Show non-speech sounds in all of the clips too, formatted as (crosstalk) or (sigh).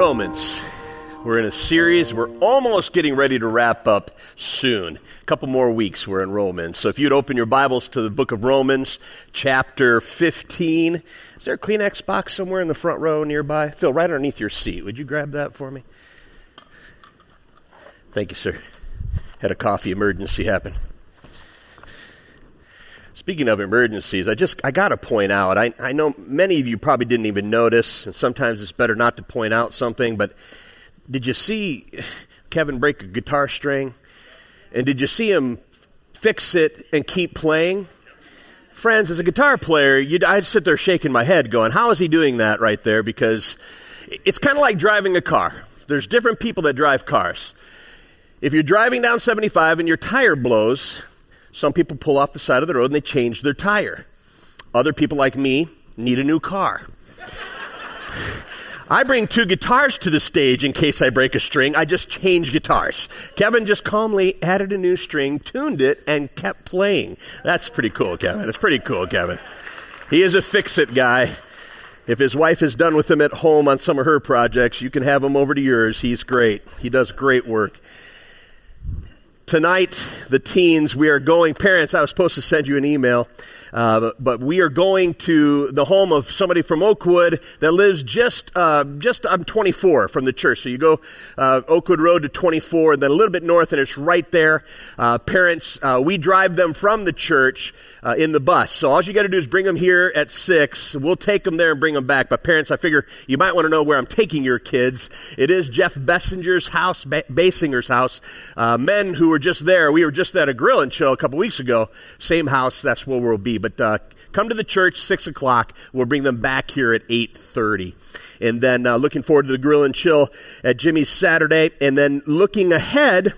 Romans. We're in a series. We're almost getting ready to wrap up soon. A couple more weeks we're in Romans. So if you'd open your Bibles to the book of Romans, chapter 15. Is there a Kleenex box somewhere in the front row nearby? Phil, right underneath your seat. Would you grab that for me? Thank you, sir. Had a coffee emergency happen. Speaking of emergencies, I just I got to point out. I, I know many of you probably didn't even notice, and sometimes it's better not to point out something. But did you see Kevin break a guitar string? And did you see him fix it and keep playing? Friends, as a guitar player, I'd sit there shaking my head, going, "How is he doing that right there?" Because it's kind of like driving a car. There's different people that drive cars. If you're driving down 75 and your tire blows, some people pull off the side of the road and they change their tire. Other people like me need a new car. (laughs) I bring two guitars to the stage in case I break a string. I just change guitars. Kevin just calmly added a new string, tuned it, and kept playing. That's pretty cool, Kevin. It's pretty cool, Kevin. He is a fix it guy. If his wife is done with him at home on some of her projects, you can have him over to yours. He's great. He does great work. Tonight, the teens, we are going, parents, I was supposed to send you an email, uh, but, we are going to the home of somebody from Oakwood that lives just, uh, just on 24 from the church. So you go, uh, Oakwood Road to 24 and then a little bit north and it's right there. Uh, parents, uh, we drive them from the church, in the bus. So all you gotta do is bring them here at 6. We'll take them there and bring them back. But parents, I figure you might want to know where I'm taking your kids. It is Jeff Bessinger's house, Basinger's house. men who were just there. We were just at a grill and chill a couple weeks ago. Same house. That's where we'll be. But uh, come to the church six o'clock. We'll bring them back here at eight thirty. And then uh, looking forward to the grill and chill at Jimmy's Saturday. And then looking ahead.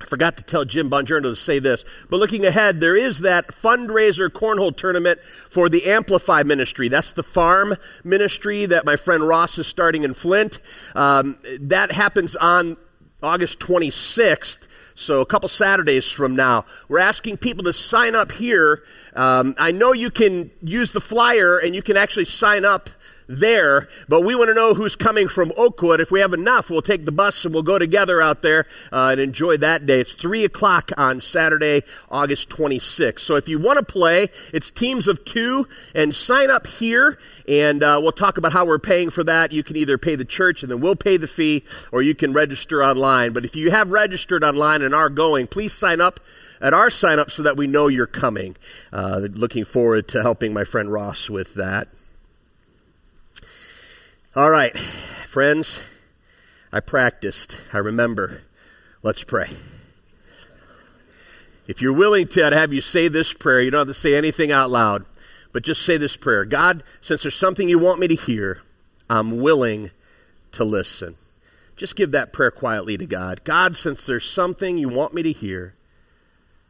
I forgot to tell Jim Bongiorno to say this, but looking ahead, there is that fundraiser cornhole tournament for the Amplify ministry. That's the farm ministry that my friend Ross is starting in Flint. Um, that happens on August 26th. So a couple Saturdays from now, we're asking people to sign up here. Um, I know you can use the flyer and you can actually sign up there, but we want to know who's coming from Oakwood. If we have enough, we'll take the bus and we'll go together out there uh, and enjoy that day. It's 3 o'clock on Saturday, August 26th. So if you want to play, it's teams of two and sign up here and uh, we'll talk about how we're paying for that. You can either pay the church and then we'll pay the fee or you can register online. But if you have registered online and are going, please sign up at our sign up so that we know you're coming. Uh, looking forward to helping my friend Ross with that. All right, friends, I practiced. I remember. Let's pray. If you're willing to, I'd have you say this prayer. You don't have to say anything out loud, but just say this prayer God, since there's something you want me to hear, I'm willing to listen. Just give that prayer quietly to God. God, since there's something you want me to hear,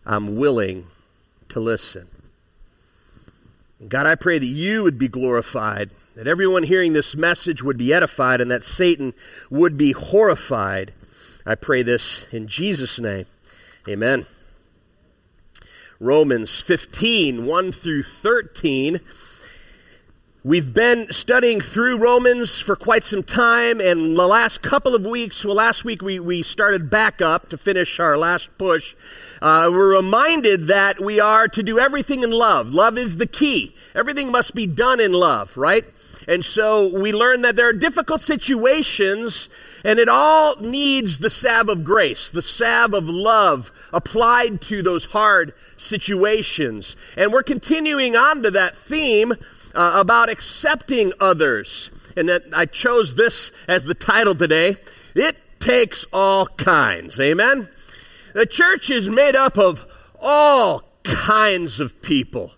I'm willing to listen. God, I pray that you would be glorified that everyone hearing this message would be edified and that Satan would be horrified. I pray this in Jesus' name. Amen. Romans 15, 1 through 13. We've been studying through Romans for quite some time, and the last couple of weeks, well, last week we, we started back up to finish our last push. Uh, we're reminded that we are to do everything in love. Love is the key. Everything must be done in love, right? And so we learn that there are difficult situations and it all needs the salve of grace, the salve of love applied to those hard situations. And we're continuing on to that theme uh, about accepting others. And that I chose this as the title today. It takes all kinds. Amen. The church is made up of all kinds of people.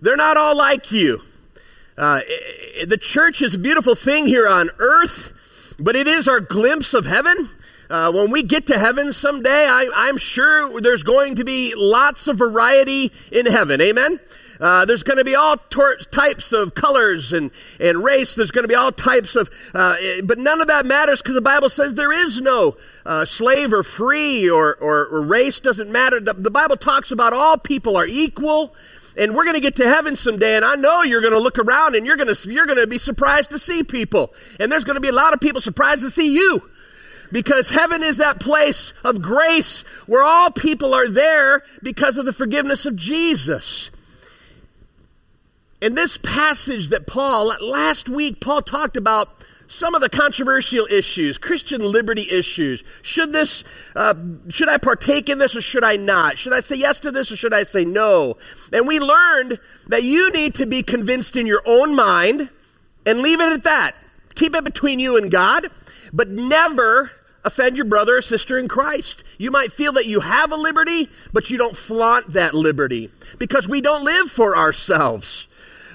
They're not all like you. Uh, the church is a beautiful thing here on earth, but it is our glimpse of heaven. Uh, when we get to heaven someday, I, am sure there's going to be lots of variety in heaven. Amen. Uh, there's going to be all tor- types of colors and, and race. There's going to be all types of, uh, but none of that matters because the Bible says there is no uh, slave or free or, or, or, race doesn't matter. The, the Bible talks about all people are equal And we're going to get to heaven someday, and I know you're going to look around and you're going to, you're going to be surprised to see people. And there's going to be a lot of people surprised to see you. Because heaven is that place of grace where all people are there because of the forgiveness of Jesus. In this passage that Paul, last week, Paul talked about some of the controversial issues, Christian liberty issues. Should this, uh, should I partake in this or should I not? Should I say yes to this or should I say no? And we learned that you need to be convinced in your own mind and leave it at that. Keep it between you and God, but never offend your brother or sister in Christ. You might feel that you have a liberty, but you don't flaunt that liberty because we don't live for ourselves.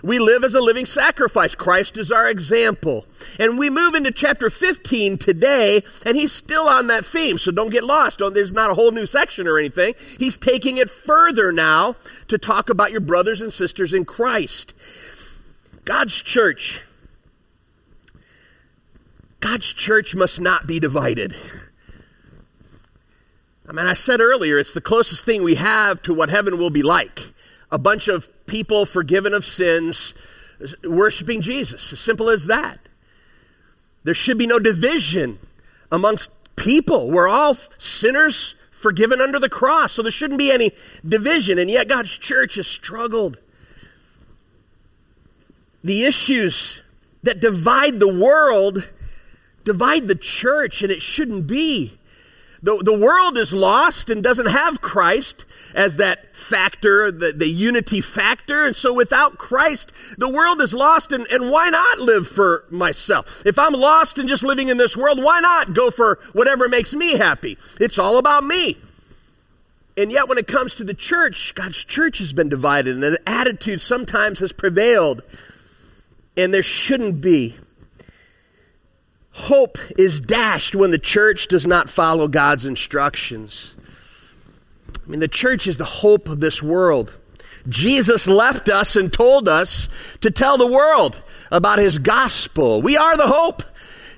We live as a living sacrifice. Christ is our example. And we move into chapter 15 today, and he's still on that theme, so don't get lost. Don't, there's not a whole new section or anything. He's taking it further now to talk about your brothers and sisters in Christ. God's church God's church must not be divided. I mean, I said earlier, it's the closest thing we have to what heaven will be like. A bunch of people forgiven of sins, worshiping Jesus. As simple as that. There should be no division amongst people. We're all sinners forgiven under the cross, so there shouldn't be any division, and yet God's church has struggled. The issues that divide the world divide the church, and it shouldn't be. The, the world is lost and doesn't have Christ as that factor, the, the unity factor. And so without Christ, the world is lost. And, and why not live for myself? If I'm lost and just living in this world, why not go for whatever makes me happy? It's all about me. And yet, when it comes to the church, God's church has been divided, and the attitude sometimes has prevailed. And there shouldn't be. Hope is dashed when the church does not follow God's instructions. I mean, the church is the hope of this world. Jesus left us and told us to tell the world about his gospel. We are the hope.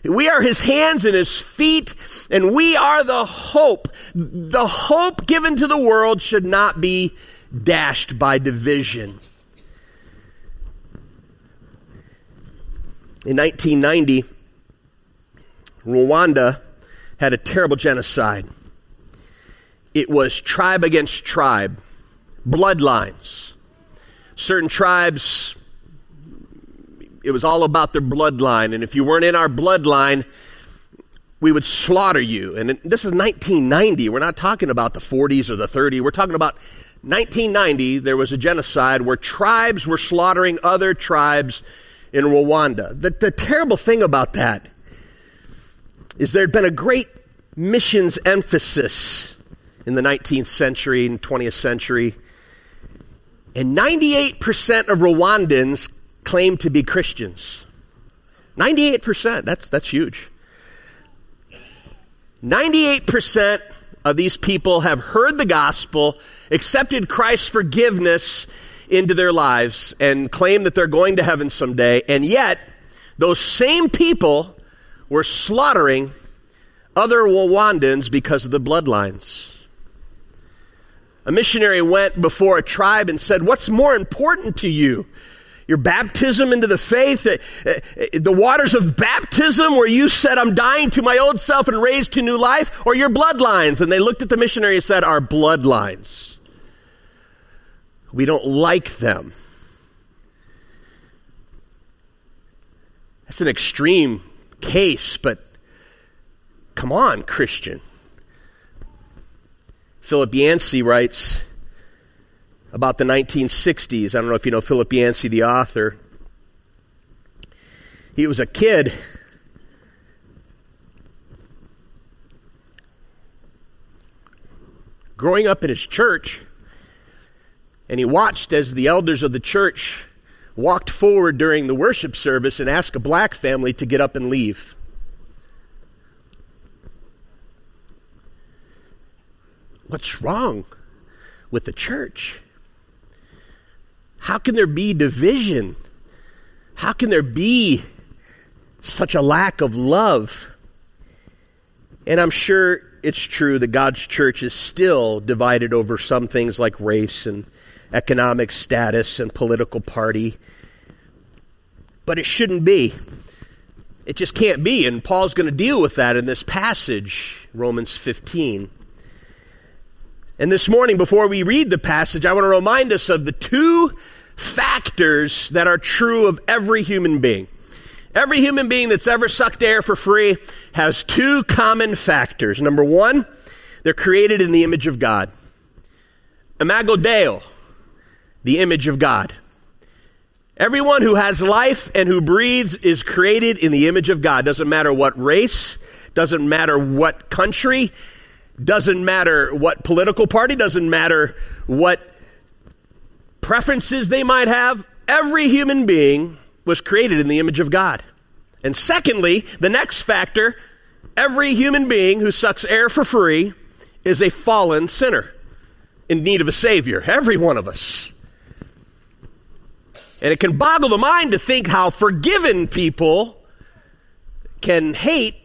We are his hands and his feet, and we are the hope. The hope given to the world should not be dashed by division. In 1990, Rwanda had a terrible genocide. It was tribe against tribe, bloodlines. Certain tribes, it was all about their bloodline. And if you weren't in our bloodline, we would slaughter you. And this is 1990. We're not talking about the 40s or the 30s. We're talking about 1990. There was a genocide where tribes were slaughtering other tribes in Rwanda. The, the terrible thing about that is there had been a great missions emphasis in the 19th century and 20th century. And 98% of Rwandans claim to be Christians. 98%, that's, that's huge. 98% of these people have heard the gospel, accepted Christ's forgiveness into their lives, and claim that they're going to heaven someday. And yet, those same people were slaughtering other Rwandans because of the bloodlines. A missionary went before a tribe and said, What's more important to you? Your baptism into the faith, uh, uh, the waters of baptism where you said, I'm dying to my old self and raised to new life, or your bloodlines? And they looked at the missionary and said, Our bloodlines. We don't like them. That's an extreme case, but come on, Christian. Philip Yancey writes about the 1960s. I don't know if you know Philip Yancey, the author. He was a kid. Growing up in his church, and he watched as the elders of the church walked forward during the worship service and asked a black family to get up and leave. What's wrong with the church? How can there be division? How can there be such a lack of love? And I'm sure it's true that God's church is still divided over some things like race and economic status and political party. But it shouldn't be. It just can't be. And Paul's going to deal with that in this passage, Romans 15. And this morning, before we read the passage, I want to remind us of the two factors that are true of every human being. Every human being that's ever sucked air for free has two common factors. Number one, they're created in the image of God. Imago Dei, the image of God. Everyone who has life and who breathes is created in the image of God. Doesn't matter what race, doesn't matter what country, doesn't matter what political party, doesn't matter what preferences they might have. Every human being was created in the image of God. And secondly, the next factor, every human being who sucks air for free is a fallen sinner in need of a savior. Every one of us. And it can boggle the mind to think how forgiven people can hate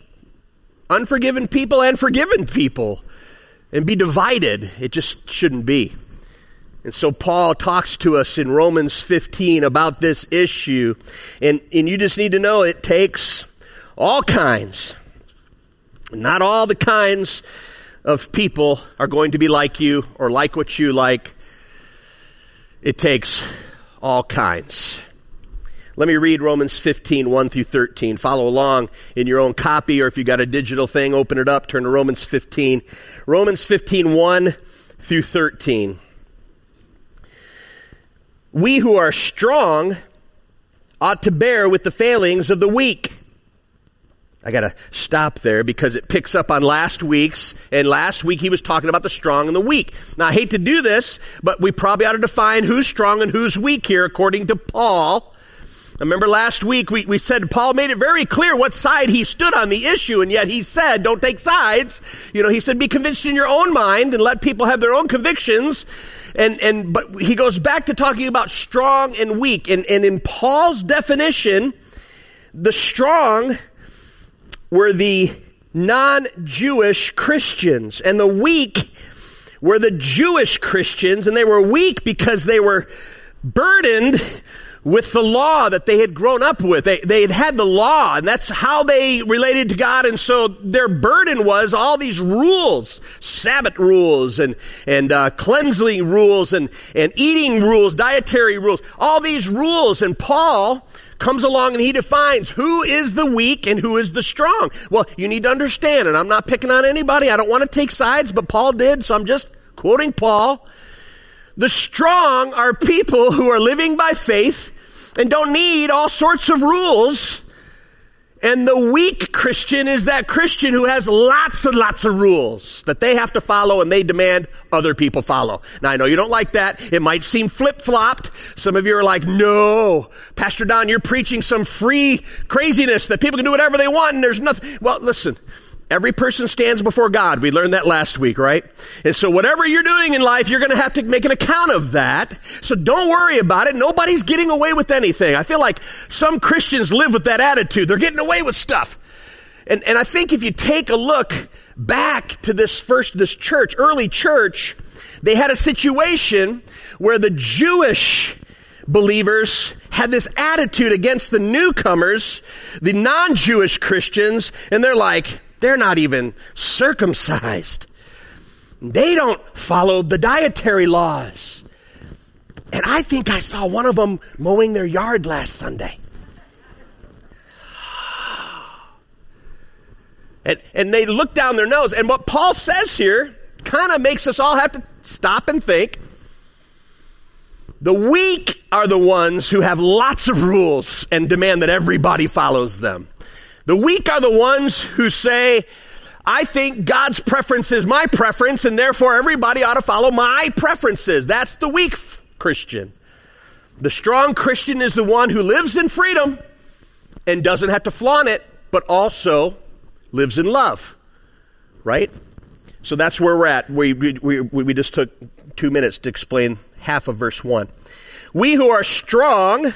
unforgiven people and forgiven people and be divided. It just shouldn't be. And so Paul talks to us in Romans 15 about this issue. And, and you just need to know it takes all kinds. Not all the kinds of people are going to be like you or like what you like. It takes all kinds. Let me read Romans 15, 1 through 13. Follow along in your own copy, or if you've got a digital thing, open it up, turn to Romans 15. Romans 15, 1 through 13. We who are strong ought to bear with the failings of the weak. I got to stop there because it picks up on last week's, and last week he was talking about the strong and the weak. Now, I hate to do this, but we probably ought to define who's strong and who's weak here according to Paul. Remember last week we, we said Paul made it very clear what side he stood on the issue, and yet he said, don't take sides. You know, he said, be convinced in your own mind and let people have their own convictions. And, and, but he goes back to talking about strong and weak. And, and in Paul's definition, the strong were the non-Jewish Christians and the weak were the Jewish Christians and they were weak because they were burdened with the law that they had grown up with. They, they had had the law and that's how they related to God. And so their burden was all these rules, Sabbath rules and, and, uh, cleansing rules and, and eating rules, dietary rules, all these rules. And Paul, comes along and he defines who is the weak and who is the strong. Well, you need to understand, and I'm not picking on anybody. I don't want to take sides, but Paul did, so I'm just quoting Paul. The strong are people who are living by faith and don't need all sorts of rules and the weak Christian is that Christian who has lots and lots of rules that they have to follow and they demand other people follow. Now I know you don't like that. It might seem flip-flopped. Some of you are like, no, Pastor Don, you're preaching some free craziness that people can do whatever they want and there's nothing. Well, listen, Every person stands before God. We learned that last week, right? And so whatever you're doing in life, you're going to have to make an account of that. So don't worry about it. Nobody's getting away with anything. I feel like some Christians live with that attitude. They're getting away with stuff. And, and I think if you take a look back to this first, this church, early church, they had a situation where the Jewish believers had this attitude against the newcomers, the non-Jewish Christians, and they're like, they're not even circumcised. They don't follow the dietary laws. And I think I saw one of them mowing their yard last Sunday. And, and they look down their nose. And what Paul says here kind of makes us all have to stop and think. The weak are the ones who have lots of rules and demand that everybody follows them. The weak are the ones who say, I think God's preference is my preference, and therefore everybody ought to follow my preferences. That's the weak Christian. The strong Christian is the one who lives in freedom and doesn't have to flaunt it, but also lives in love. Right? So that's where we're at. We, we, we just took two minutes to explain half of verse 1. We who are strong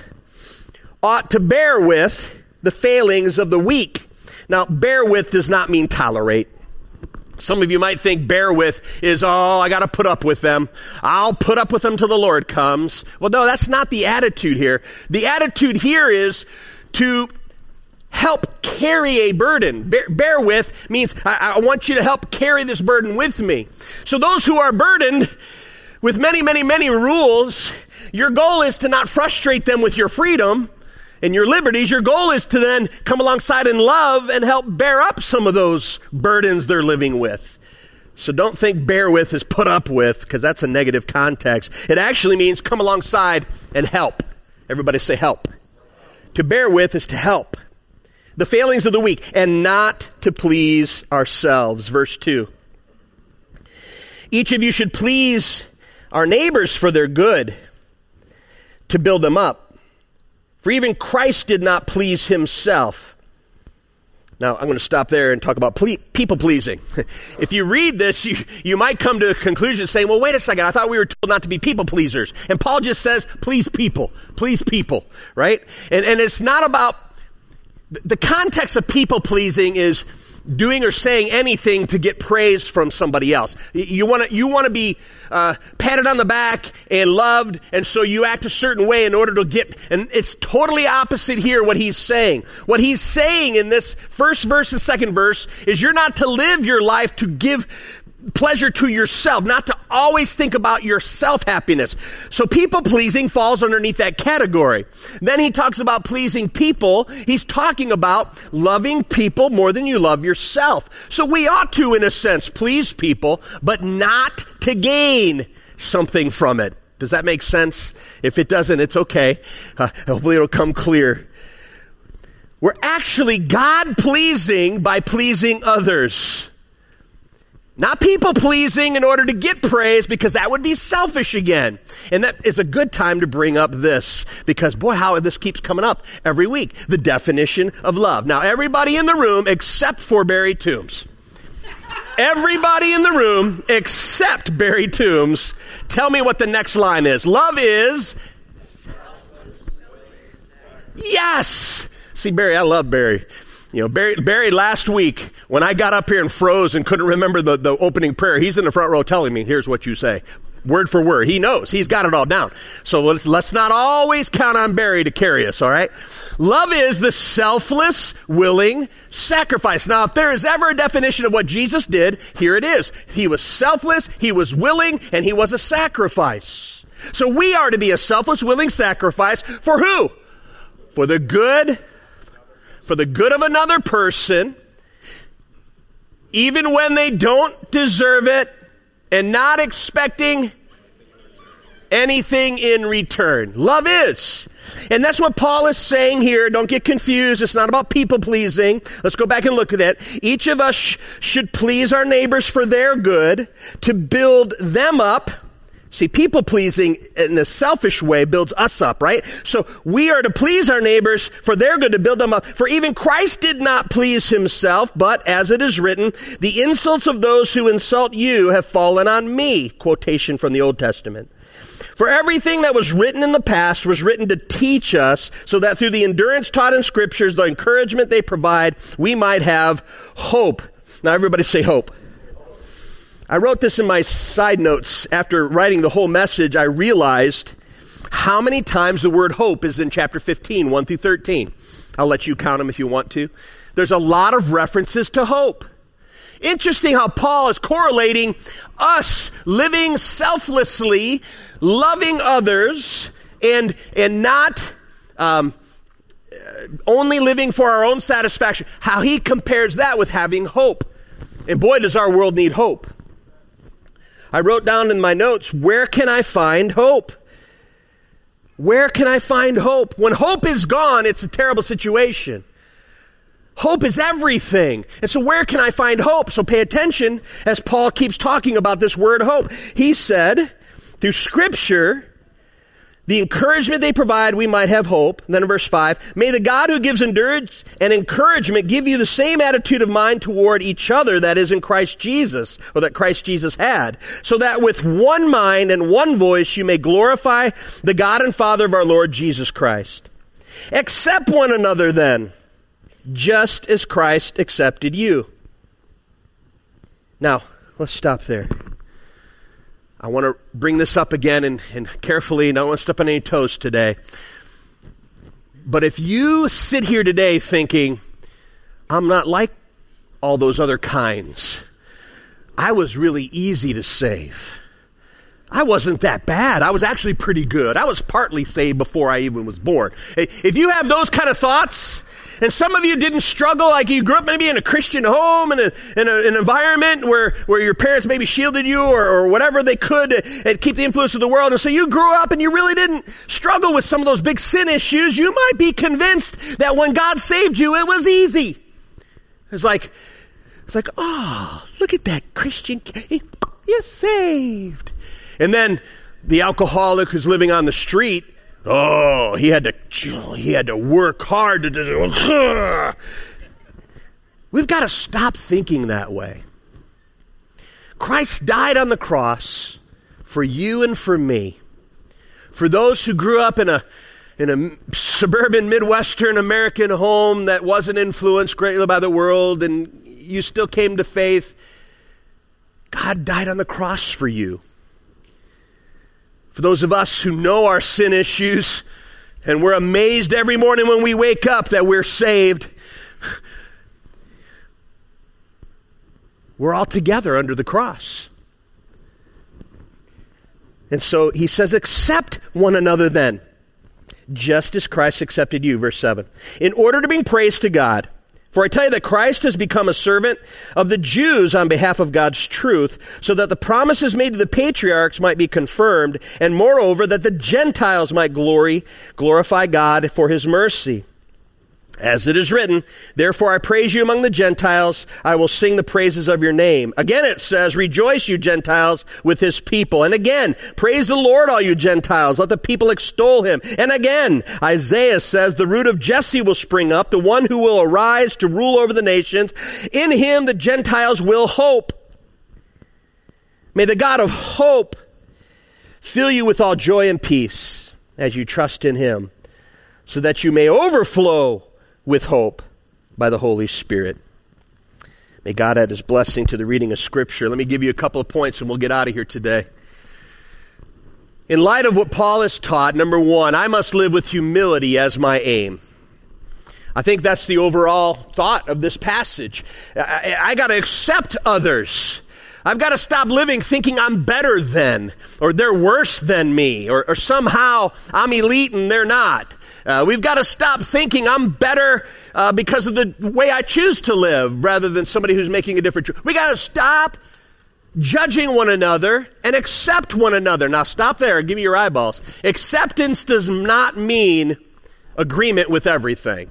ought to bear with the failings of the weak. Now, bear with does not mean tolerate. Some of you might think bear with is, oh, I got to put up with them. I'll put up with them till the Lord comes. Well, no, that's not the attitude here. The attitude here is to help carry a burden. Bear, bear with means I, I want you to help carry this burden with me. So those who are burdened with many, many, many rules, your goal is to not frustrate them with your freedom and your liberties. Your goal is to then come alongside and love and help bear up some of those burdens they're living with. So don't think bear with is put up with, because that's a negative context. It actually means come alongside and help. Everybody say help. To bear with is to help the failings of the weak, and not to please ourselves. Verse 2. Each of you should please our neighbors for their good, to build them up. For even Christ did not please himself. Now, I'm going to stop there and talk about ple- people pleasing. (laughs) if you read this, you, you might come to a conclusion saying, well, wait a second, I thought we were told not to be people pleasers. And Paul just says, please people, please people, right? And, and it's not about the context of people pleasing is doing or saying anything to get praised from somebody else. You want to you want to be uh, patted on the back and loved, and so you act a certain way in order to get. And it's totally opposite here. What he's saying, what he's saying in this first verse and second verse is, you're not to live your life to give pleasure to yourself, not to always think about your self happiness. So people pleasing falls underneath that category. Then he talks about pleasing people. He's talking about loving people more than you love yourself. So we ought to, in a sense, please people, but not to gain something from it. Does that make sense? If it doesn't, it's okay. Uh, hopefully it'll come clear. We're actually God pleasing by pleasing others. Not people pleasing in order to get praise because that would be selfish again. And that is a good time to bring up this because boy, how this keeps coming up every week. The definition of love. Now everybody in the room except for Barry Toombs. Everybody in the room except Barry Toombs. Tell me what the next line is. Love is Yes! See, Barry, I love Barry. You know, Barry, Barry, last week, when I got up here and froze and couldn't remember the, the opening prayer, he's in the front row telling me, here's what you say. Word for word. He knows. He's got it all down. So let's, let's not always count on Barry to carry us, all right? Love is the selfless, willing sacrifice. Now, if there is ever a definition of what Jesus did, here it is. He was selfless, he was willing, and he was a sacrifice. So we are to be a selfless, willing sacrifice for who? For the good for the good of another person, even when they don't deserve it, and not expecting anything in return. Love is. And that's what Paul is saying here. Don't get confused. It's not about people pleasing. Let's go back and look at it. Each of us sh- should please our neighbors for their good, to build them up See, people pleasing in a selfish way builds us up, right? So we are to please our neighbors for their good to build them up. For even Christ did not please himself, but as it is written, the insults of those who insult you have fallen on me. Quotation from the Old Testament. For everything that was written in the past was written to teach us so that through the endurance taught in scriptures, the encouragement they provide, we might have hope. Now everybody say hope. I wrote this in my side notes after writing the whole message. I realized how many times the word hope is in chapter 15, 1 through 13. I'll let you count them if you want to. There's a lot of references to hope. Interesting how Paul is correlating us living selflessly, loving others, and, and not um, only living for our own satisfaction. How he compares that with having hope. And boy, does our world need hope. I wrote down in my notes, where can I find hope? Where can I find hope? When hope is gone, it's a terrible situation. Hope is everything. And so where can I find hope? So pay attention as Paul keeps talking about this word hope. He said, through scripture, the encouragement they provide, we might have hope. And then in verse 5, may the God who gives endurance and encouragement give you the same attitude of mind toward each other that is in Christ Jesus, or that Christ Jesus had, so that with one mind and one voice you may glorify the God and Father of our Lord Jesus Christ. Accept one another then, just as Christ accepted you Now, let's stop there. I want to bring this up again and, and carefully, and I don't want to step on any toes today. But if you sit here today thinking, I'm not like all those other kinds, I was really easy to save. I wasn't that bad. I was actually pretty good. I was partly saved before I even was born. If you have those kind of thoughts, and some of you didn't struggle like you grew up maybe in a Christian home and in, an environment where, where your parents maybe shielded you or, or whatever they could to, keep the influence of the world. And so you grew up and you really didn't struggle with some of those big sin issues. You might be convinced that when God saved you, it was easy. It's like, it's like, oh, look at that Christian. You're saved. And then the alcoholic who's living on the street, oh, he had to he had to work hard to do. We've got to stop thinking that way. Christ died on the cross for you and for me. For those who grew up in a in a suburban Midwestern American home that wasn't influenced greatly by the world and you still came to faith, God died on the cross for you. For those of us who know our sin issues, and we're amazed every morning when we wake up that we're saved, we're all together under the cross. And so he says, accept one another then, just as Christ accepted you, verse 7, in order to bring praise to God. For I tell you that Christ has become a servant of the Jews on behalf of God's truth, so that the promises made to the patriarchs might be confirmed, and moreover, that the Gentiles might glory, glorify God for his mercy. As it is written, therefore I praise you among the Gentiles, I will sing the praises of your name. Again it says, rejoice you Gentiles with his people. And again, praise the Lord all you Gentiles, let the people extol him. And again, Isaiah says, the root of Jesse will spring up, the one who will arise to rule over the nations. In him the Gentiles will hope. May the God of hope fill you with all joy and peace as you trust in him, so that you may overflow with hope by the Holy Spirit. May God add his blessing to the reading of Scripture. Let me give you a couple of points and we'll get out of here today. In light of what Paul has taught, number one, I must live with humility as my aim. I think that's the overall thought of this passage. I, I, got to accept others. I've got to stop living thinking I'm better than, or they're worse than me, or, or somehow I'm elite and they're not. Uh, we've got to stop thinking I'm better uh, because of the way I choose to live rather than somebody who's making a different choice. We got to stop judging one another and accept one another. Now stop there. Give me your eyeballs. Acceptance does not mean agreement with everything.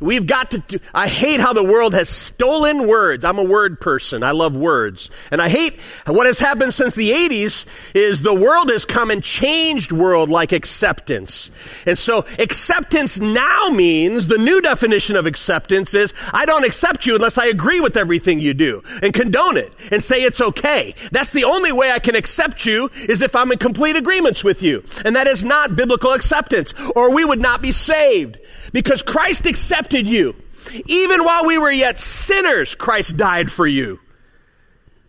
We've got to, I hate how the world has stolen words. I'm a word person. I love words. And I hate what has happened since the 80s is the world has come and changed world like acceptance. And so acceptance now means, the new definition of acceptance is, I don't accept you unless I agree with everything you do and condone it and say it's okay. That's the only way I can accept you is if I'm in complete agreements with you. And that is not biblical acceptance or we would not be saved. Because Christ accepted you. Even while we were yet sinners, Christ died for you.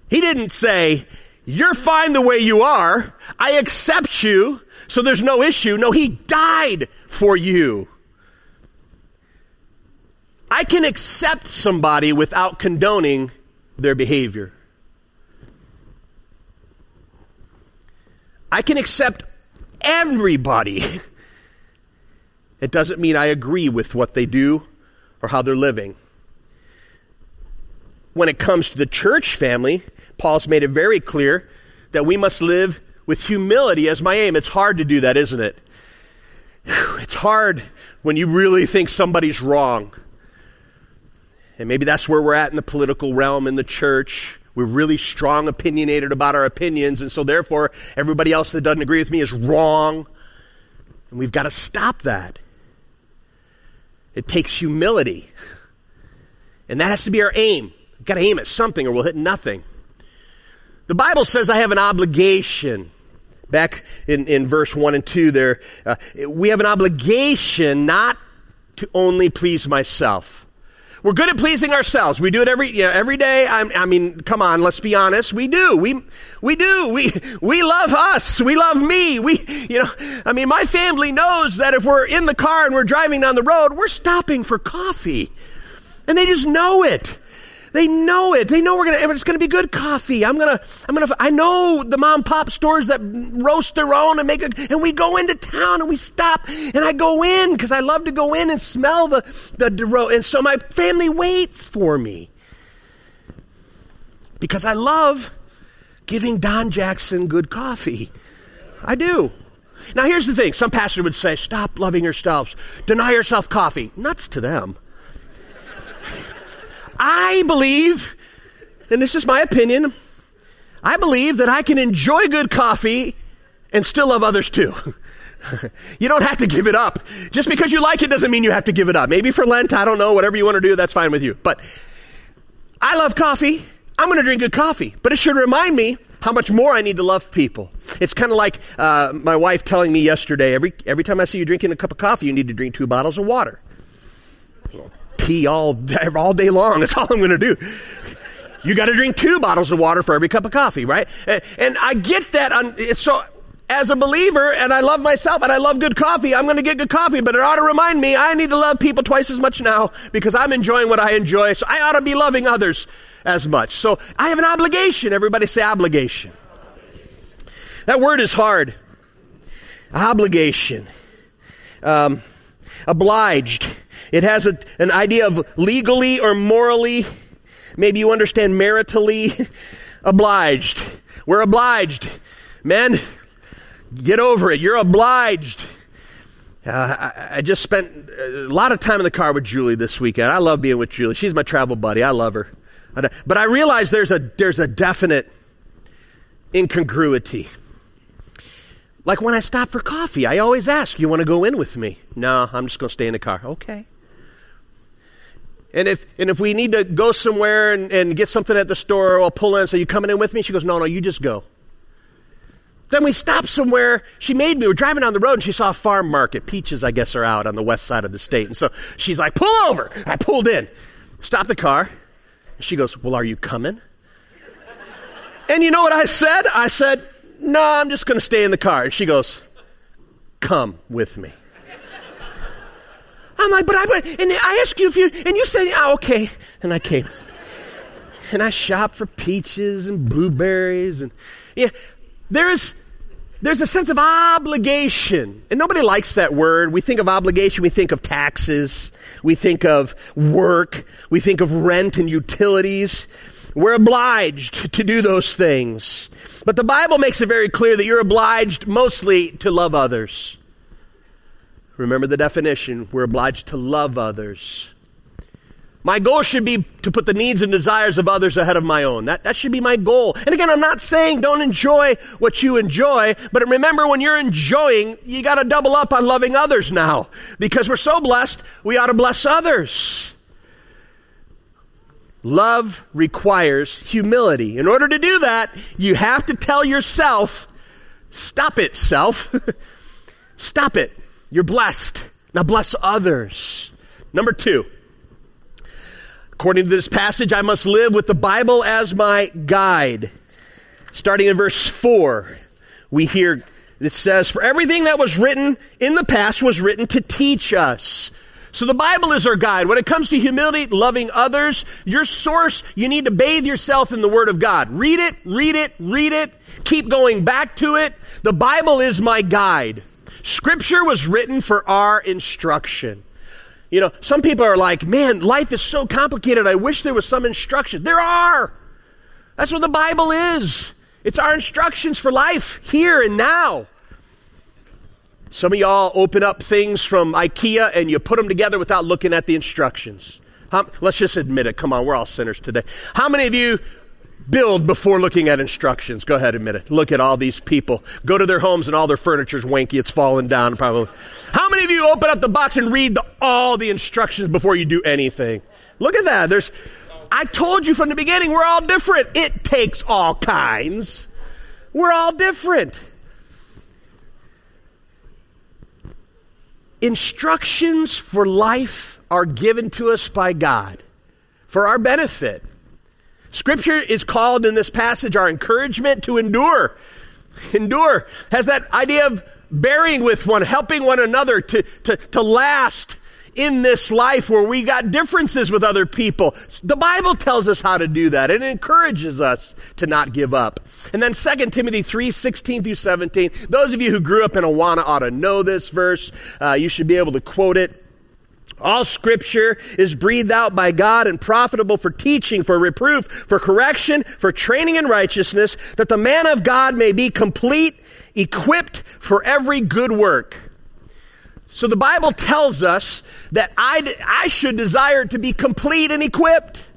He didn't say, you're fine the way you are. I accept you. So there's no issue. No, he died for you. I can accept somebody without condoning their behavior. I can accept everybody (laughs) It doesn't mean I agree with what they do or how they're living. When it comes to the church family, Paul's made it very clear that we must live with humility as my aim. It's hard to do that, isn't it? It's hard when you really think somebody's wrong. And maybe that's where we're at in the political realm in the church. We're really strong opinionated about our opinions, and so therefore everybody else that doesn't agree with me is wrong. And we've got to stop that. It takes humility. And that has to be our aim. We've got to aim at something or we'll hit nothing. The Bible says I have an obligation. Back in, in verse 1 and 2 there, uh, we have an obligation not to only please myself. We're good at pleasing ourselves. We do it every, you know, every day. I, I mean, come on, let's be honest. We do. We, we do. We, we love us. We love me. We, you know, I mean, my family knows that if we're in the car and we're driving down the road, we're stopping for coffee. And they just know it. They know it. They know we're gonna. It's gonna be good coffee. I'm gonna. I'm gonna. I know the mom pop stores that roast their own and make it. And we go into town and we stop and I go in because I love to go in and smell the the, the and so my family waits for me because I love giving Don Jackson good coffee. I do. Now here's the thing. Some pastor would say, "Stop loving yourselves. Deny yourself coffee." Nuts to them. I believe, and this is my opinion, I believe that I can enjoy good coffee and still love others too. (laughs) you don't have to give it up. Just because you like it doesn't mean you have to give it up. Maybe for Lent, I don't know, whatever you want to do, that's fine with you. But I love coffee. I'm going to drink good coffee. But it should remind me how much more I need to love people. It's kind of like uh, my wife telling me yesterday every, every time I see you drinking a cup of coffee, you need to drink two bottles of water pee all (laughs) all day long. That's all I'm going to do. You got to drink two bottles of water for every cup of coffee, right? And I get that. On, so as a believer, and I love myself, and I love good coffee, I'm going to get good coffee, but it ought to remind me I need to love people twice as much now because I'm enjoying what I enjoy. So I ought to be loving others as much. So I have an obligation. Everybody say obligation. That word is hard. Obligation. Um, obliged. It has a, an idea of legally or morally. Maybe you understand maritally. (laughs) obliged. We're obliged. Men, get over it. You're obliged. Uh, I, I, just spent a lot of time in the car with Julie this weekend. I love being with Julie. She's my travel buddy. I love her. But I realize there's a, there's a definite incongruity. Like when I stop for coffee, I always ask, you want to go in with me? No, I'm just going to stay in the car. Okay. And if, and if we need to go somewhere and, and get something at the store, I'll pull in and say, you coming in with me? She goes, no, no, you just go. Then we stop somewhere. She made me. We're driving down the road and she saw a farm market. Peaches, I guess, are out on the west side of the state. And so she's like, pull over. I pulled in. Stopped the car. She goes, well, are you coming? And you know what I said? I said, no, I'm just going to stay in the car. And she goes, come with me. I'm like, but I, went and I asked you if you, and you said, oh, okay. And I came. And I shopped for peaches and blueberries and, yeah, there's, there's a sense of obligation. And nobody likes that word. We think of obligation, we think of taxes, we think of work, we think of rent and utilities. We're obliged to do those things. But the Bible makes it very clear that you're obliged mostly to love others. Remember the definition. We're obliged to love others. My goal should be to put the needs and desires of others ahead of my own. That, that should be my goal. And again, I'm not saying don't enjoy what you enjoy, but remember when you're enjoying, you gotta double up on loving others now. Because we're so blessed, we ought to bless others. Love requires humility. In order to do that, you have to tell yourself, stop it, self. (laughs) stop it. You're blessed. Now bless others. Number two, according to this passage, I must live with the Bible as my guide. Starting in verse 4, we hear it says, For everything that was written in the past was written to teach us. So the Bible is our guide. When it comes to humility, loving others, your source, you need to bathe yourself in the Word of God. Read it, read it, read it. Keep going back to it. The Bible is my guide. Scripture was written for our instruction. You know, some people are like, man, life is so complicated. I wish there was some instruction. There are. That's what the Bible is. It's our instructions for life here and now. Some of y'all open up things from IKEA and you put them together without looking at the instructions. How, let's just admit it. Come on, we're all sinners today. How many of you build before looking at instructions. Go ahead, admit it. Look at all these people. Go to their homes and all their furniture's wanky. It's fallen down probably. How many of you open up the box and read the, all the instructions before you do anything? Look at that. There's, I told you from the beginning, we're all different. It takes all kinds. We're all different. Instructions for life are given to us by God. for our benefit. Scripture is called in this passage our encouragement to endure. Endure has that idea of bearing with one, helping one another to, to, to last in this life where we got differences with other people. The Bible tells us how to do that. It encourages us to not give up. And then 2 Timothy 3, 16 through 17. Those of you who grew up in Awana ought to know this verse. Uh, you should be able to quote it. All scripture is breathed out by God and profitable for teaching, for reproof, for correction, for training in righteousness, that the man of God may be complete, equipped for every good work. So the Bible tells us that I, I should desire to be complete and equipped.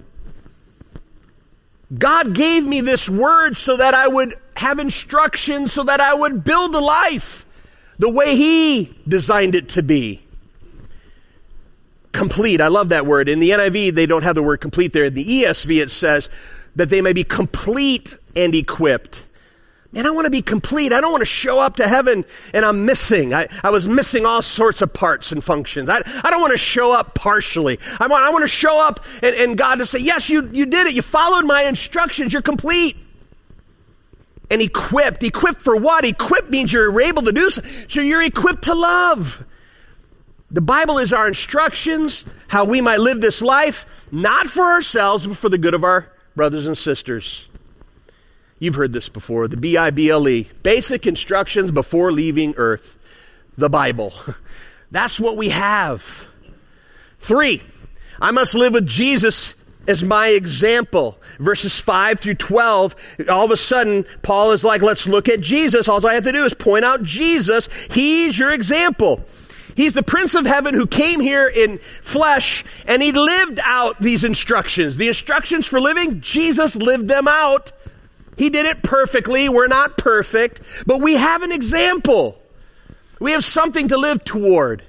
God gave me this word so that I would have instructions, so that I would build a life the way He designed it to be complete. I love that word. In the NIV, they don't have the word complete there. In the ESV, it says that they may be complete and equipped. Man, I want to be complete. I don't want to show up to heaven and I'm missing. I, I was missing all sorts of parts and functions. I, I don't want to show up partially. I want, I want to show up and, and God to say, yes, you, you did it. You followed my instructions. You're complete. And equipped. Equipped for what? Equipped means you're able to do so. So you're equipped to love. The Bible is our instructions, how we might live this life, not for ourselves, but for the good of our brothers and sisters. You've heard this before the B I B L E basic instructions before leaving earth. The Bible. (laughs) That's what we have. Three, I must live with Jesus as my example. Verses 5 through 12, all of a sudden, Paul is like, let's look at Jesus. All I have to do is point out Jesus. He's your example. He's the Prince of Heaven who came here in flesh and he lived out these instructions. The instructions for living, Jesus lived them out. He did it perfectly. We're not perfect, but we have an example. We have something to live toward.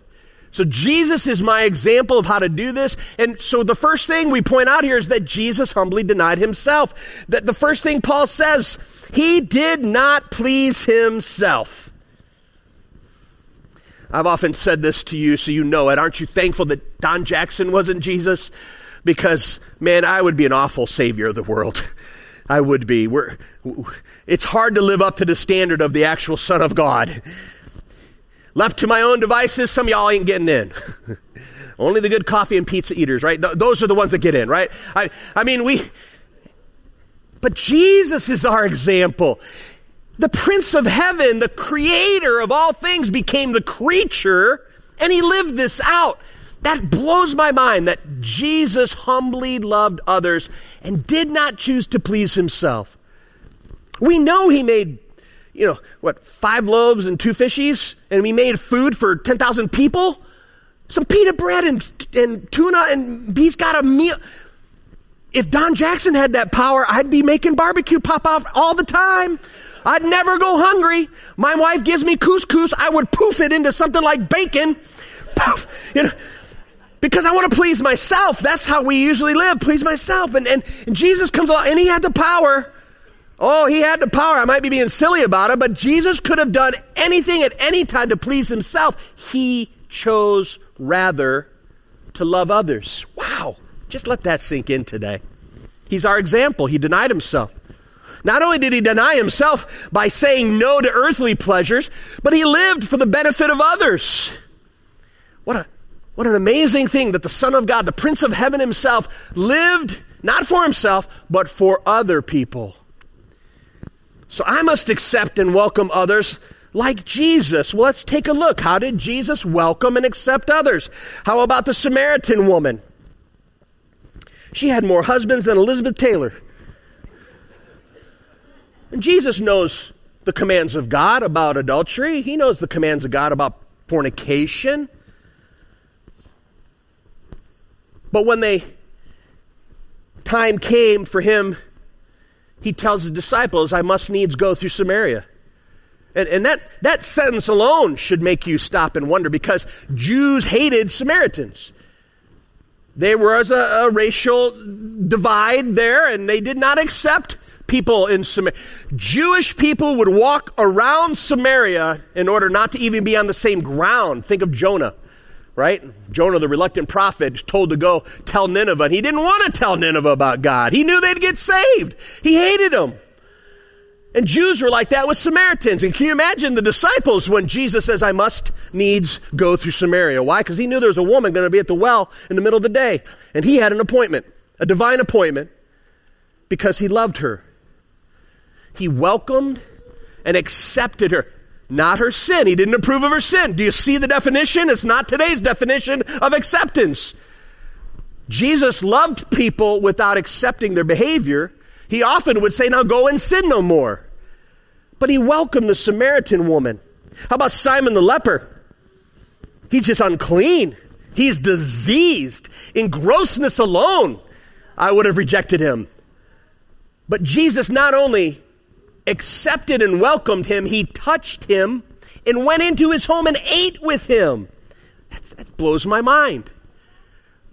So Jesus is my example of how to do this. And so the first thing we point out here is that Jesus humbly denied himself. That the first thing Paul says, he did not please himself. I've often said this to you so you know it. Aren't you thankful that Don Jackson wasn't Jesus? Because, man, I would be an awful savior of the world. (laughs) I would be. We're, it's hard to live up to the standard of the actual Son of God. Left to my own devices, some y'all ain't getting in. (laughs) Only the good coffee and pizza eaters, right? Th- those are the ones that get in, right? I, I mean, we, but Jesus is our example. The Prince of Heaven, the creator of all things, became the creature and he lived this out. That blows my mind that Jesus humbly loved others and did not choose to please himself. We know he made, you know, what, five loaves and two fishies, and we made food for 10,000 people? Some pita bread and, and tuna, and he's got a meal. If Don Jackson had that power, I'd be making barbecue pop off all the time. I'd never go hungry. My wife gives me couscous. I would poof it into something like bacon. Poof. You know, because I want to please myself. That's how we usually live, please myself. And, and, and Jesus comes along and he had the power. Oh, he had the power. I might be being silly about it, but Jesus could have done anything at any time to please himself. He chose rather to love others. Wow. Just let that sink in today. He's our example. He denied himself. Not only did he deny himself by saying no to earthly pleasures, but he lived for the benefit of others. What a, what an amazing thing that the Son of God, the Prince of Heaven himself, lived not for himself, but for other people. So I must accept and welcome others like Jesus. Well, let's take a look. How did Jesus welcome and accept others? How about the Samaritan woman? She had more husbands than Elizabeth Taylor. And Jesus knows the commands of God about adultery. He knows the commands of God about fornication. But when they time came for him, he tells his disciples, I must needs go through Samaria. And, and that, that sentence alone should make you stop and wonder because Jews hated Samaritans. There was a, a racial divide there, and they did not accept people in Samaria. Jewish people would walk around Samaria in order not to even be on the same ground. Think of Jonah. Right? Jonah, the reluctant prophet, told to go tell Nineveh, and he didn't want to tell Nineveh about God. He knew they'd get saved. He hated them. And Jews were like that with Samaritans. And can you imagine the disciples when Jesus says, I must needs go through Samaria? Why? Because he knew there was a woman going to be at the well in the middle of the day. And he had an appointment, a divine appointment, because he loved her. He welcomed and accepted her. Not her sin. He didn't approve of her sin. Do you see the definition? It's not today's definition of acceptance. Jesus loved people without accepting their behavior. He often would say, now go and sin no more. But he welcomed the Samaritan woman. How about Simon the leper? He's just unclean. He's diseased. In grossness alone, I would have rejected him. But Jesus not only accepted and welcomed him, he touched him and went into his home and ate with him. That, that blows my mind.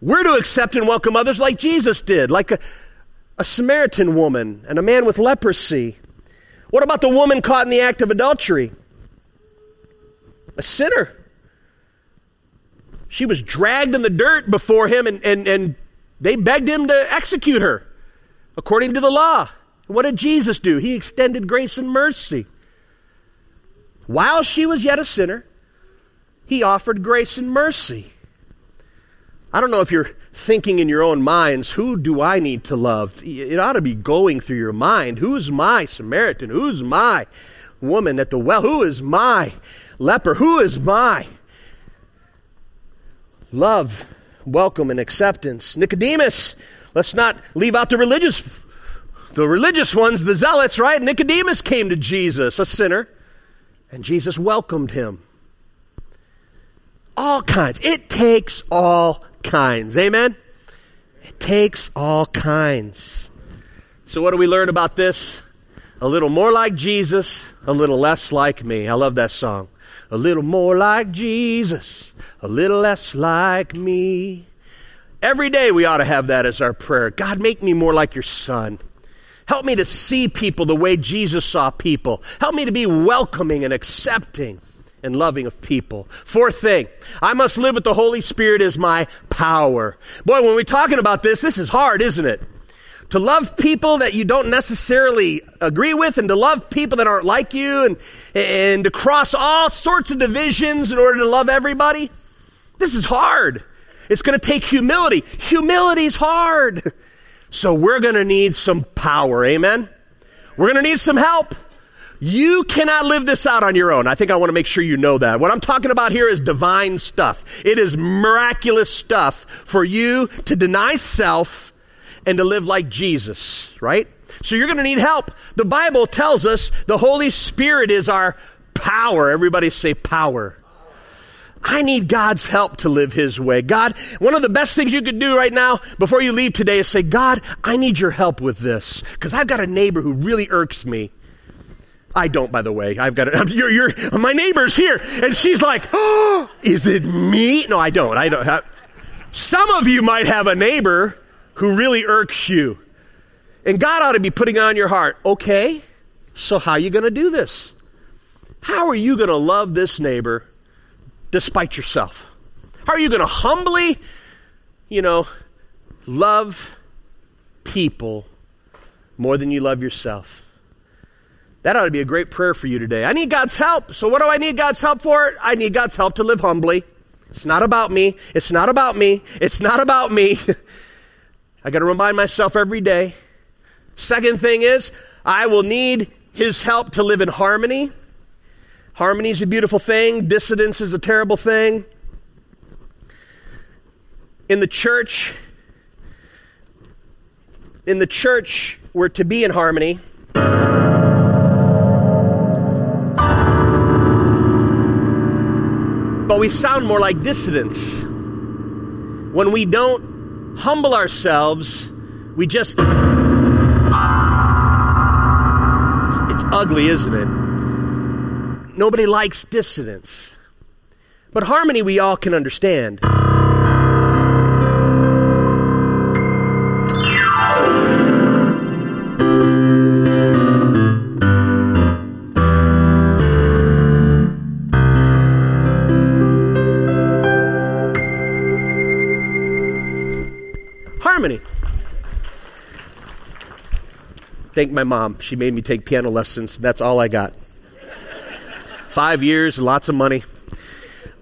We're to accept and welcome others like Jesus did, like a, a Samaritan woman and a man with leprosy. What about the woman caught in the act of adultery? A sinner. She was dragged in the dirt before him, and, and, and they begged him to execute her according to the law. What did Jesus do? He extended grace and mercy. While she was yet a sinner, he offered grace and mercy. I don't know if you're thinking in your own minds, who do I need to love? It ought to be going through your mind. Who's my Samaritan? Who's my woman at the well? Who is my leper? Who is my love, welcome, and acceptance? Nicodemus. Let's not leave out the religious the religious ones, the zealots, right? Nicodemus came to Jesus, a sinner, and Jesus welcomed him. All kinds. It takes all kinds. Amen? It takes all kinds. So, what do we learn about this? A little more like Jesus, a little less like me. I love that song. A little more like Jesus, a little less like me. Every day we ought to have that as our prayer. God, make me more like your son. Help me to see people the way Jesus saw people. Help me to be welcoming and accepting and loving of people. Fourth thing, I must live with the Holy Spirit as my power. Boy, when we're talking about this, this is hard, isn't it? To love people that you don't necessarily agree with and to love people that aren't like you and, and to cross all sorts of divisions in order to love everybody. This is hard. It's going to take humility. Humility is hard. (laughs) So we're going to need some power. Amen? We're going to need some help. You cannot live this out on your own. I think I want to make sure you know that. What I'm talking about here is divine stuff. It is miraculous stuff for you to deny self and to live like Jesus, right? So you're going to need help. The Bible tells us the Holy Spirit is our power. Everybody say power. I need God's help to live His way. God, one of the best things you could do right now before you leave today is say, God, I need your help with this. Because I've got a neighbor who really irks me. I don't, by the way. I've got it. (laughs) You're, you're, my neighbor's here. And she's like, oh, is it me? No, I don't. I don't have. Some of you might have a neighbor who really irks you. And God ought to be putting on your heart, okay, so how are you going to do this? How are you going to love this neighbor despite yourself? How are you going to humbly, you know, love people more than you love yourself? That ought to be a great prayer for you today. I need God's help. So what do I need God's help for? I need God's help to live humbly. It's not about me. It's not about me. It's not about me. (laughs) I got to remind myself every day. Second thing is, I will need his help to live in harmony Harmony is a beautiful thing, dissidence is a terrible thing. In the church, in the church, we're to be in harmony. But we sound more like dissidents. When we don't humble ourselves, we just. It's, it's ugly, isn't it? Nobody likes dissonance. But harmony we all can understand. harmony. Thank my mom. She made me take piano lessons. That's all I got. Five years, lots of money.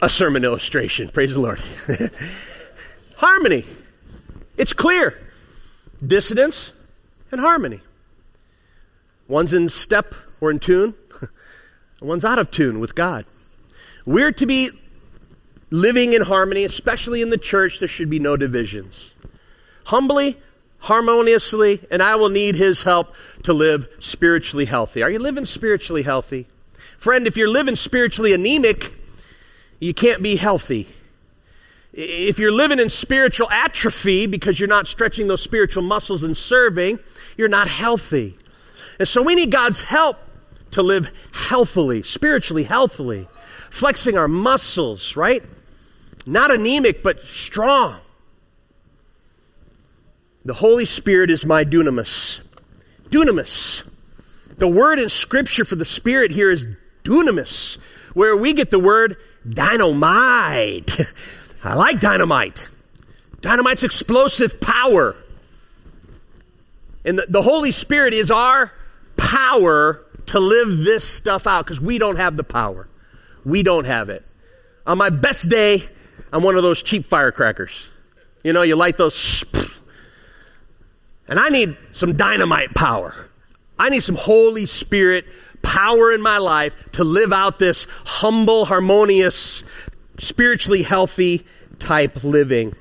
A sermon illustration. Praise the Lord. (laughs) harmony. It's clear. Dissonance and harmony. One's in step or in tune, (laughs) one's out of tune with God. We're to be living in harmony, especially in the church. There should be no divisions. Humbly, harmoniously, and I will need His help to live spiritually healthy. Are you living spiritually healthy? Friend, if you're living spiritually anemic, you can't be healthy. If you're living in spiritual atrophy because you're not stretching those spiritual muscles and serving, you're not healthy. And so we need God's help to live healthily, spiritually healthily, flexing our muscles, right? Not anemic, but strong. The Holy Spirit is my dunamis. Dunamis. The word in Scripture for the Spirit here is dunamis, where we get the word dynamite. (laughs) I like dynamite. Dynamite's explosive power. And the, the Holy Spirit is our power to live this stuff out because we don't have the power. We don't have it. On my best day, I'm one of those cheap firecrackers. You know, you light those. (sniffs) And I need some dynamite power. I need some Holy Spirit power in my life to live out this humble, harmonious, spiritually healthy type living.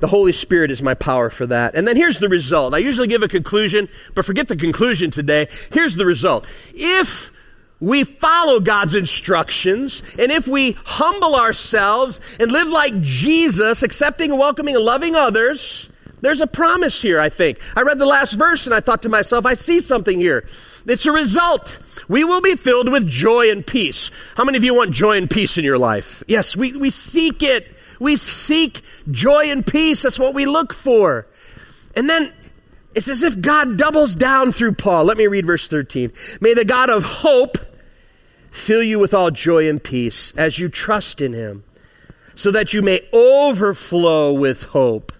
The Holy Spirit is my power for that. And then here's the result. I usually give a conclusion, but forget the conclusion today. Here's the result. If we follow God's instructions, and if we humble ourselves and live like Jesus, accepting welcoming and loving others, there's a promise here, I think. I read the last verse and I thought to myself, I see something here. It's a result. We will be filled with joy and peace. How many of you want joy and peace in your life? Yes, we, we seek it. We seek joy and peace. That's what we look for. And then it's as if God doubles down through Paul. Let me read verse 13. May the God of hope fill you with all joy and peace as you trust in him, so that you may overflow with hope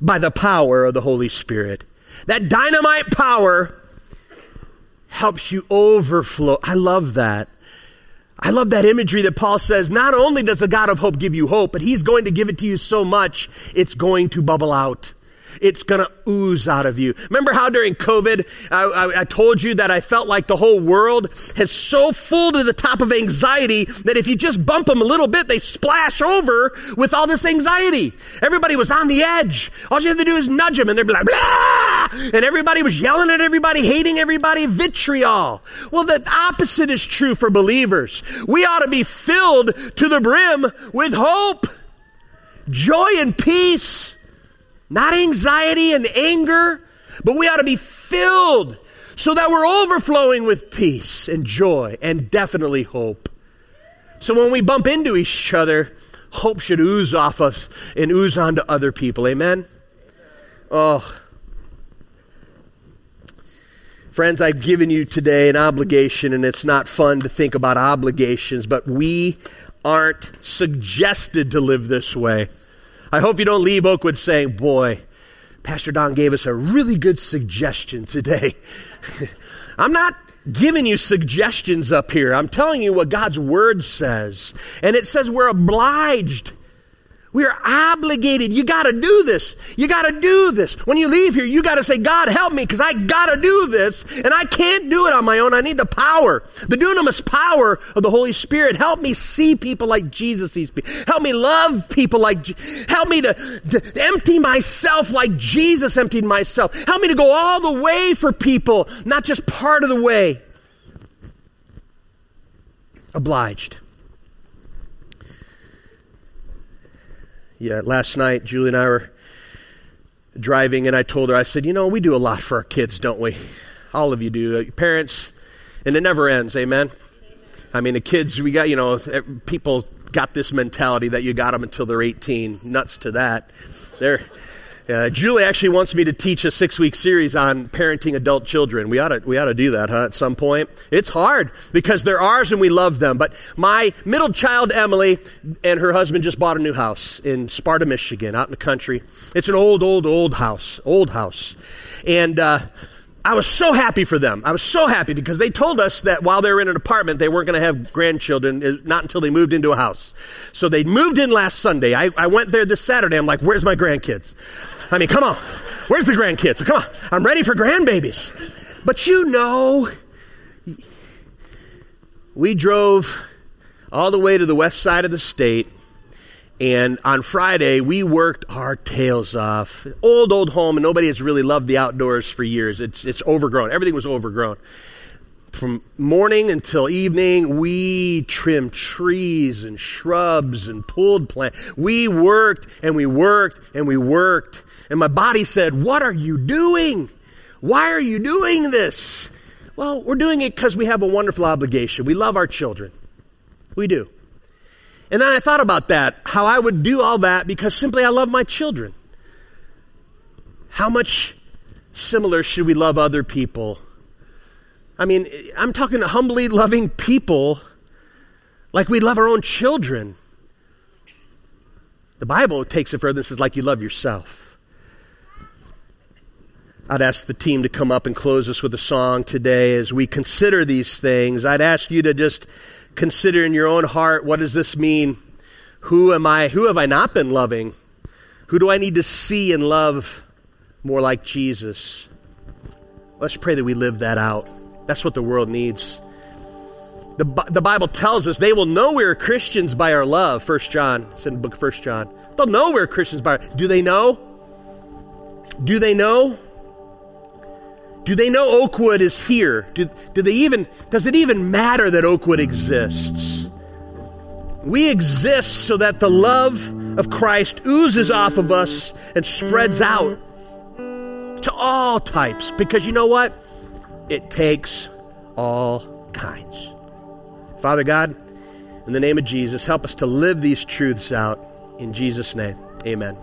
by the power of the Holy Spirit. That dynamite power helps you overflow. I love that. I love that imagery that Paul says, not only does the God of hope give you hope, but he's going to give it to you so much, it's going to bubble out it's going to ooze out of you. Remember how during COVID, I, I, I, told you that I felt like the whole world has so full to the top of anxiety that if you just bump them a little bit, they splash over with all this anxiety. Everybody was on the edge. All you have to do is nudge them and they'd be like, blah! And everybody was yelling at everybody, hating everybody, vitriol. Well, the opposite is true for believers. We ought to be filled to the brim with hope, joy, and peace. Not anxiety and anger, but we ought to be filled so that we're overflowing with peace and joy and definitely hope. So when we bump into each other, hope should ooze off us and ooze onto other people. Amen? Oh. Friends, I've given you today an obligation, and it's not fun to think about obligations, but we aren't suggested to live this way. I hope you don't leave Oakwood saying, boy, Pastor Don gave us a really good suggestion today. (laughs) I'm not giving you suggestions up here. I'm telling you what God's Word says. And it says we're obliged we're obligated. You got to do this. You got to do this. When you leave here, you got to say, God, help me because I got to do this and I can't do it on my own. I need the power, the dunamis power of the Holy Spirit. Help me see people like Jesus sees people. Help me love people like, help me to, to empty myself like Jesus emptied myself. Help me to go all the way for people, not just part of the way. Obliged. Yeah, last night, Julie and I were driving, and I told her, I said, You know, we do a lot for our kids, don't we? All of you do. Uh, parents, and it never ends, amen? I mean, the kids, we got, you know, people got this mentality that you got them until they're 18. Nuts to that. They're uh, Julie actually wants me to teach a six week series on parenting adult children. We ought to, we ought to do that, huh, at some point. It's hard because they're ours and we love them. But my middle child, Emily, and her husband just bought a new house in Sparta, Michigan, out in the country. It's an old, old, old house. Old house. And, uh, I was so happy for them. I was so happy because they told us that while they were in an apartment, they weren't going to have grandchildren, uh, not until they moved into a house. So they moved in last Sunday. I, I went there this Saturday. I'm like, where's my grandkids? I mean, come on. Where's the grandkids? So come on. I'm ready for grandbabies. But you know, we drove all the way to the west side of the state and on Friday, we worked our tails off. Old, old home, and nobody has really loved the outdoors for years. It's, it's overgrown. Everything was overgrown. From morning until evening, we trimmed trees and shrubs and pulled plants. We worked and we worked and we worked. And my body said, What are you doing? Why are you doing this? Well, we're doing it because we have a wonderful obligation. We love our children. We do. And then I thought about that, how I would do all that because simply I love my children. How much similar should we love other people? I mean, I'm talking to humbly loving people like we love our own children. The Bible takes it further and says, like you love yourself. I'd ask the team to come up and close us with a song today as we consider these things. I'd ask you to just consider in your own heart what does this mean? Who am I? Who have I not been loving? Who do I need to see and love more like Jesus? Let's pray that we live that out. That's what the world needs. The, the Bible tells us they will know we're Christians by our love. First John, it's in the book First John. They'll know we're Christians by. Do they know? Do they know? Do they know Oakwood is here? Do, do they even, does it even matter that Oakwood exists? We exist so that the love of Christ oozes off of us and spreads out to all types. Because you know what? It takes all kinds. Father God, in the name of Jesus, help us to live these truths out. In Jesus' name, amen.